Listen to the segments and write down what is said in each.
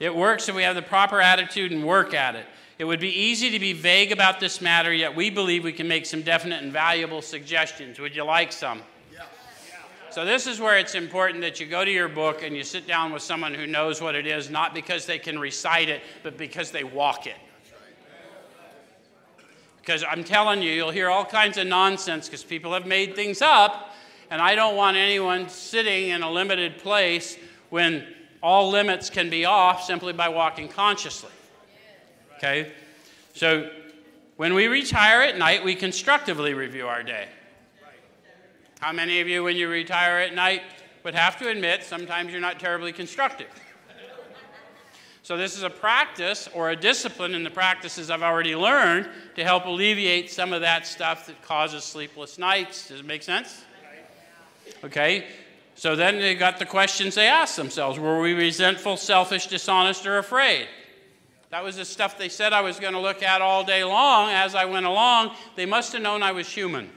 It works if we have the proper attitude and work at it. It would be easy to be vague about this matter, yet we believe we can make some definite and valuable suggestions. Would you like some? Yeah. So, this is where it's important that you go to your book and you sit down with someone who knows what it is, not because they can recite it, but because they walk it. Because I'm telling you, you'll hear all kinds of nonsense because people have made things up, and I don't want anyone sitting in a limited place when all limits can be off simply by walking consciously. Okay? So when we retire at night, we constructively review our day. How many of you, when you retire at night, would have to admit sometimes you're not terribly constructive? So, this is a practice or a discipline in the practices I've already learned to help alleviate some of that stuff that causes sleepless nights. Does it make sense? Okay, so then they got the questions they asked themselves Were we resentful, selfish, dishonest, or afraid? That was the stuff they said I was going to look at all day long as I went along. They must have known I was human.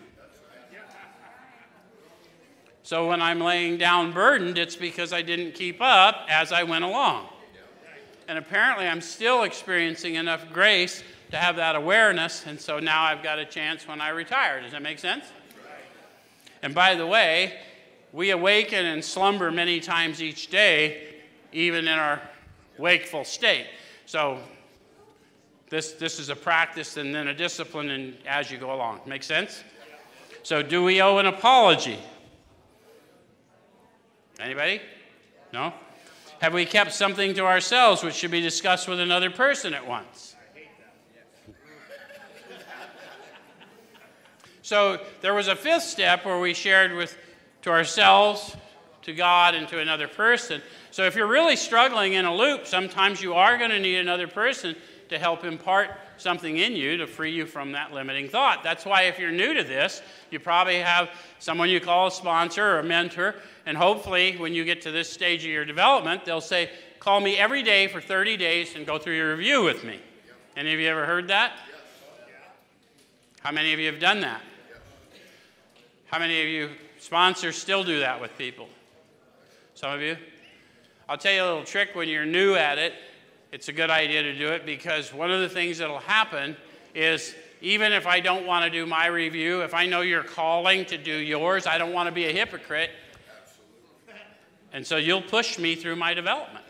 So when I'm laying down burdened, it's because I didn't keep up as I went along. And apparently, I'm still experiencing enough grace to have that awareness, and so now I've got a chance when I retire. Does that make sense? And by the way, we awaken and slumber many times each day, even in our wakeful state. So this, this is a practice and then a discipline and as you go along. Make sense? So do we owe an apology? Anybody? No? Have we kept something to ourselves which should be discussed with another person at once? So there was a fifth step where we shared with to ourselves, to God, and to another person. So if you're really struggling in a loop, sometimes you are going to need another person to help impart something in you to free you from that limiting thought. That's why, if you're new to this, you probably have someone you call a sponsor or a mentor, and hopefully, when you get to this stage of your development, they'll say, Call me every day for 30 days and go through your review with me. Any of you ever heard that? How many of you have done that? How many of you sponsors still do that with people? Some of you? I'll tell you a little trick when you're new at it. It's a good idea to do it because one of the things that'll happen is even if I don't want to do my review, if I know you're calling to do yours, I don't want to be a hypocrite. Absolutely. And so you'll push me through my development.